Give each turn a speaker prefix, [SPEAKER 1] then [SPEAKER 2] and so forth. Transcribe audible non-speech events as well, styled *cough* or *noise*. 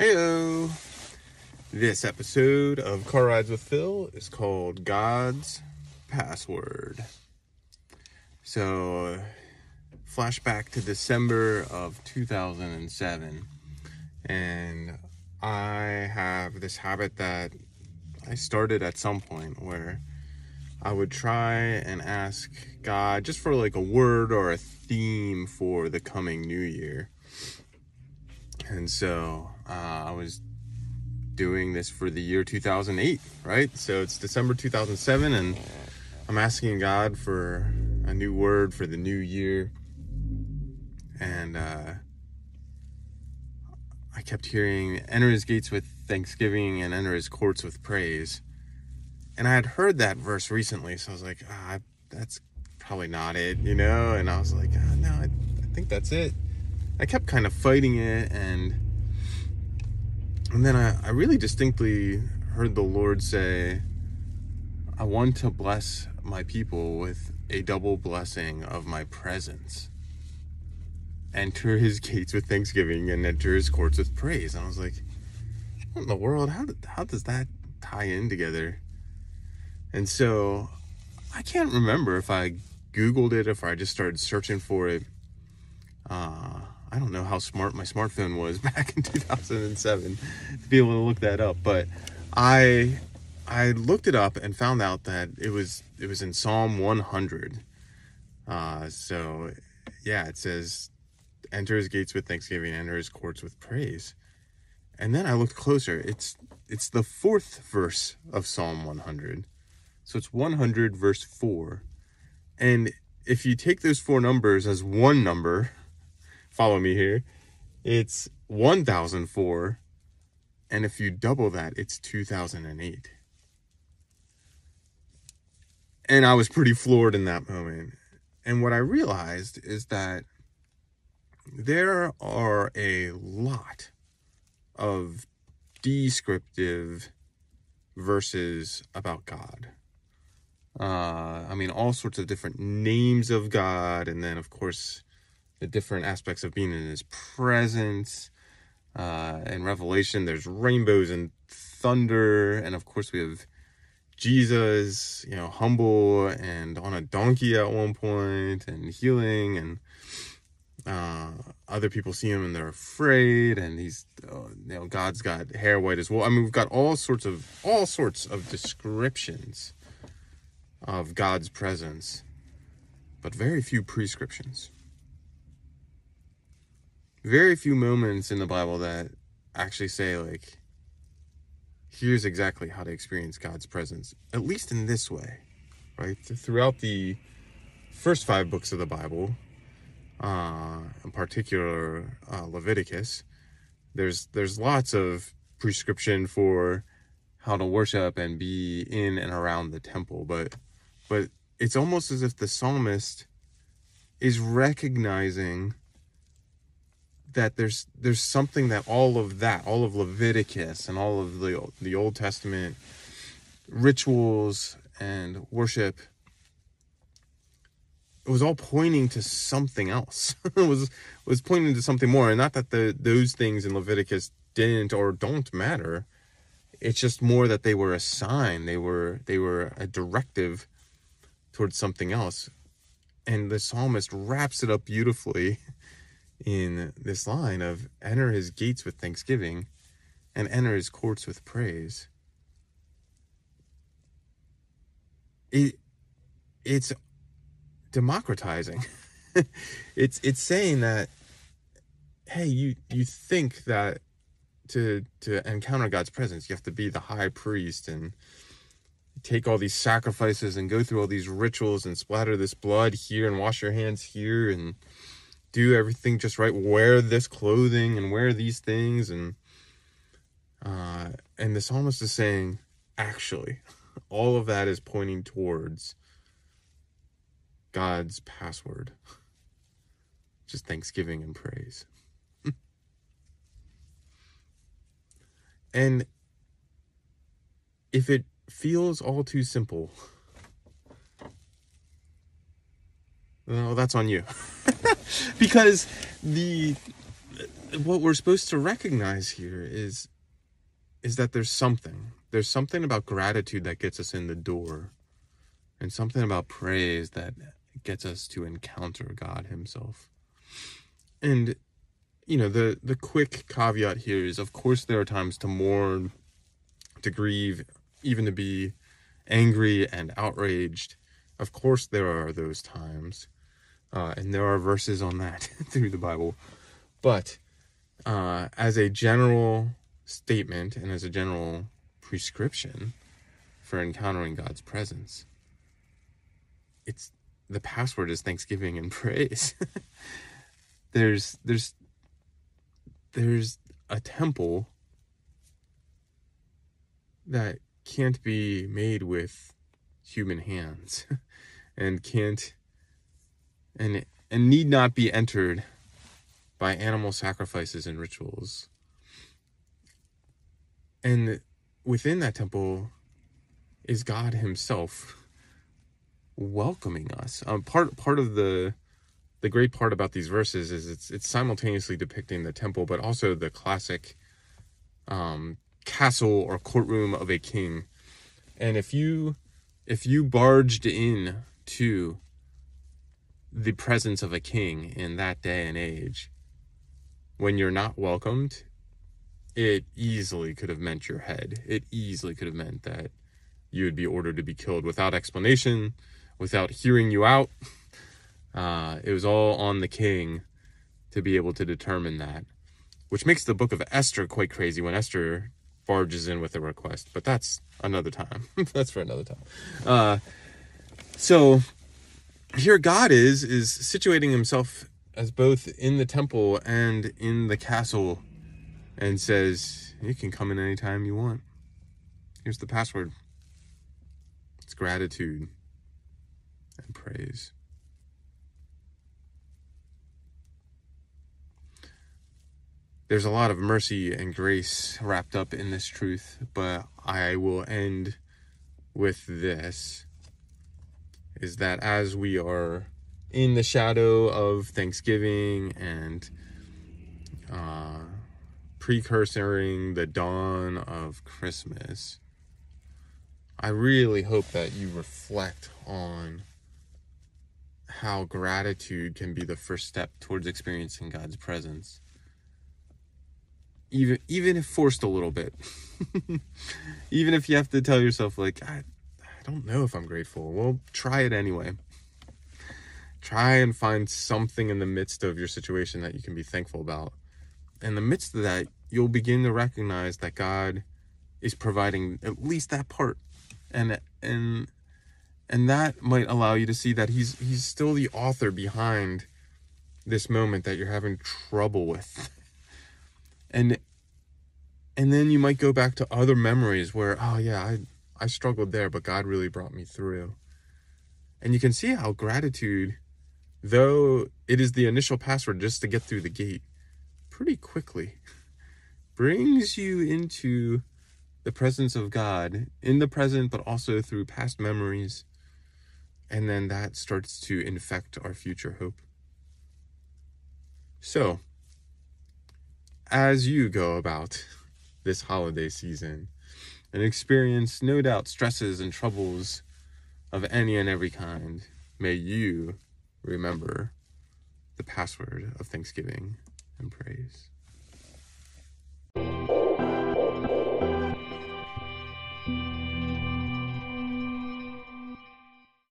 [SPEAKER 1] Heyo! This episode of Car Rides with Phil is called God's Password. So, flashback to December of 2007, and I have this habit that I started at some point where I would try and ask God just for like a word or a theme for the coming new year. And so uh, I was doing this for the year 2008, right? So it's December 2007, and I'm asking God for a new word for the new year. And uh, I kept hearing, enter his gates with thanksgiving and enter his courts with praise. And I had heard that verse recently, so I was like, ah, that's probably not it, you know? And I was like, ah, no, I, I think that's it. I kept kind of fighting it and and then I, I really distinctly heard the Lord say, I want to bless my people with a double blessing of my presence. Enter his gates with thanksgiving and enter his courts with praise. And I was like, what in the world? How, how does that tie in together? And so I can't remember if I Googled it, if I just started searching for it. Uh, I don't know how smart my smartphone was *laughs* back in 2007 to be able to look that up, but I I looked it up and found out that it was it was in Psalm 100. Uh, so yeah, it says, "Enter his gates with thanksgiving, enter his courts with praise." And then I looked closer. It's it's the fourth verse of Psalm 100. So it's 100 verse 4. And if you take those four numbers as one number, follow me here. It's 1004. And if you double that, it's 2008. And I was pretty floored in that moment. And what I realized is that there are a lot of descriptive verses about God. Uh, I mean, all sorts of different names of God, and then, of course, the different aspects of being in his presence. Uh, in Revelation, there's rainbows and thunder, and of course, we have Jesus, you know, humble and on a donkey at one point, and healing, and uh, other people see him and they're afraid, and he's, uh, you know, God's got hair white as well. I mean, we've got all sorts of all sorts of descriptions of God's presence, but very few prescriptions very few moments in the Bible that actually say, like, here's exactly how to experience God's presence, at least in this way, right? Throughout the first five books of the Bible, uh, in particular uh, Leviticus, there's there's lots of prescription for how to worship and be in and around the temple, but but it's almost as if the psalmist is recognizing that there's there's something that all of that, all of Leviticus and all of the the Old Testament rituals and worship it was all pointing to something else. *laughs* it was was pointing to something more and not that the those things in Leviticus didn't or don't matter. It's just more that they were a sign. They were they were a directive towards something else. And the psalmist wraps it up beautifully *laughs* in this line of enter his gates with thanksgiving and enter his courts with praise. It it's democratizing. *laughs* it's it's saying that hey, you you think that to to encounter God's presence, you have to be the high priest and take all these sacrifices and go through all these rituals and splatter this blood here and wash your hands here and do everything just right wear this clothing and wear these things and uh and the psalmist is saying actually *laughs* all of that is pointing towards god's password. *laughs* Just thanksgiving and praise. *laughs* And if it feels all too simple well that's on you *laughs* *laughs* because the what we're supposed to recognize here is is that there's something. There's something about gratitude that gets us in the door. And something about praise that gets us to encounter God himself. And you know, the the quick caveat here is of course there are times to mourn, to grieve, even to be angry and outraged. Of course there are those times. Uh, and there are verses on that *laughs* through the Bible. But uh, as a general statement and as a general prescription for encountering God's presence, it's the password is thanksgiving and *laughs* praise. there's there's there's a temple that can't be made with human hands *laughs* and can't and and need not be entered by animal sacrifices and rituals. And within that temple is God Himself welcoming us. Um, part part of the the great part about these verses is it's it's simultaneously depicting the temple, but also the classic um, castle or courtroom of a king. And if you if you barged in to the presence of a king in that day and age, when you're not welcomed, it easily could have meant your head. It easily could have meant that you would be ordered to be killed without explanation, without hearing you out. *laughs* Uh, it was all on the king to be able to determine that, which makes the book of Esther quite crazy when Esther barges in with a request. But that's another time. *laughs* that's for another time. Uh, so here God is is situating himself as both in the temple and in the castle and says, You can come in anytime you want. Here's the password it's gratitude and praise. There's a lot of mercy and grace wrapped up in this truth, but I will end with this is that as we are in the shadow of Thanksgiving and uh, precursoring the dawn of Christmas, I really hope that you reflect on how gratitude can be the first step towards experiencing God's presence. Even even if forced a little bit. *laughs* even if you have to tell yourself like I don't know if I'm grateful. Well, try it anyway. Try and find something in the midst of your situation that you can be thankful about. In the midst of that, you'll begin to recognize that God is providing at least that part. And and and that might allow you to see that he's he's still the author behind this moment that you're having trouble with. And and then you might go back to other memories where oh yeah, I I struggled there, but God really brought me through. And you can see how gratitude, though it is the initial password just to get through the gate, pretty quickly *laughs* brings you into the presence of God in the present, but also through past memories. And then that starts to infect our future hope. So, as you go about this holiday season, and experience no doubt stresses and troubles of any and every kind, may you remember the password of thanksgiving and praise.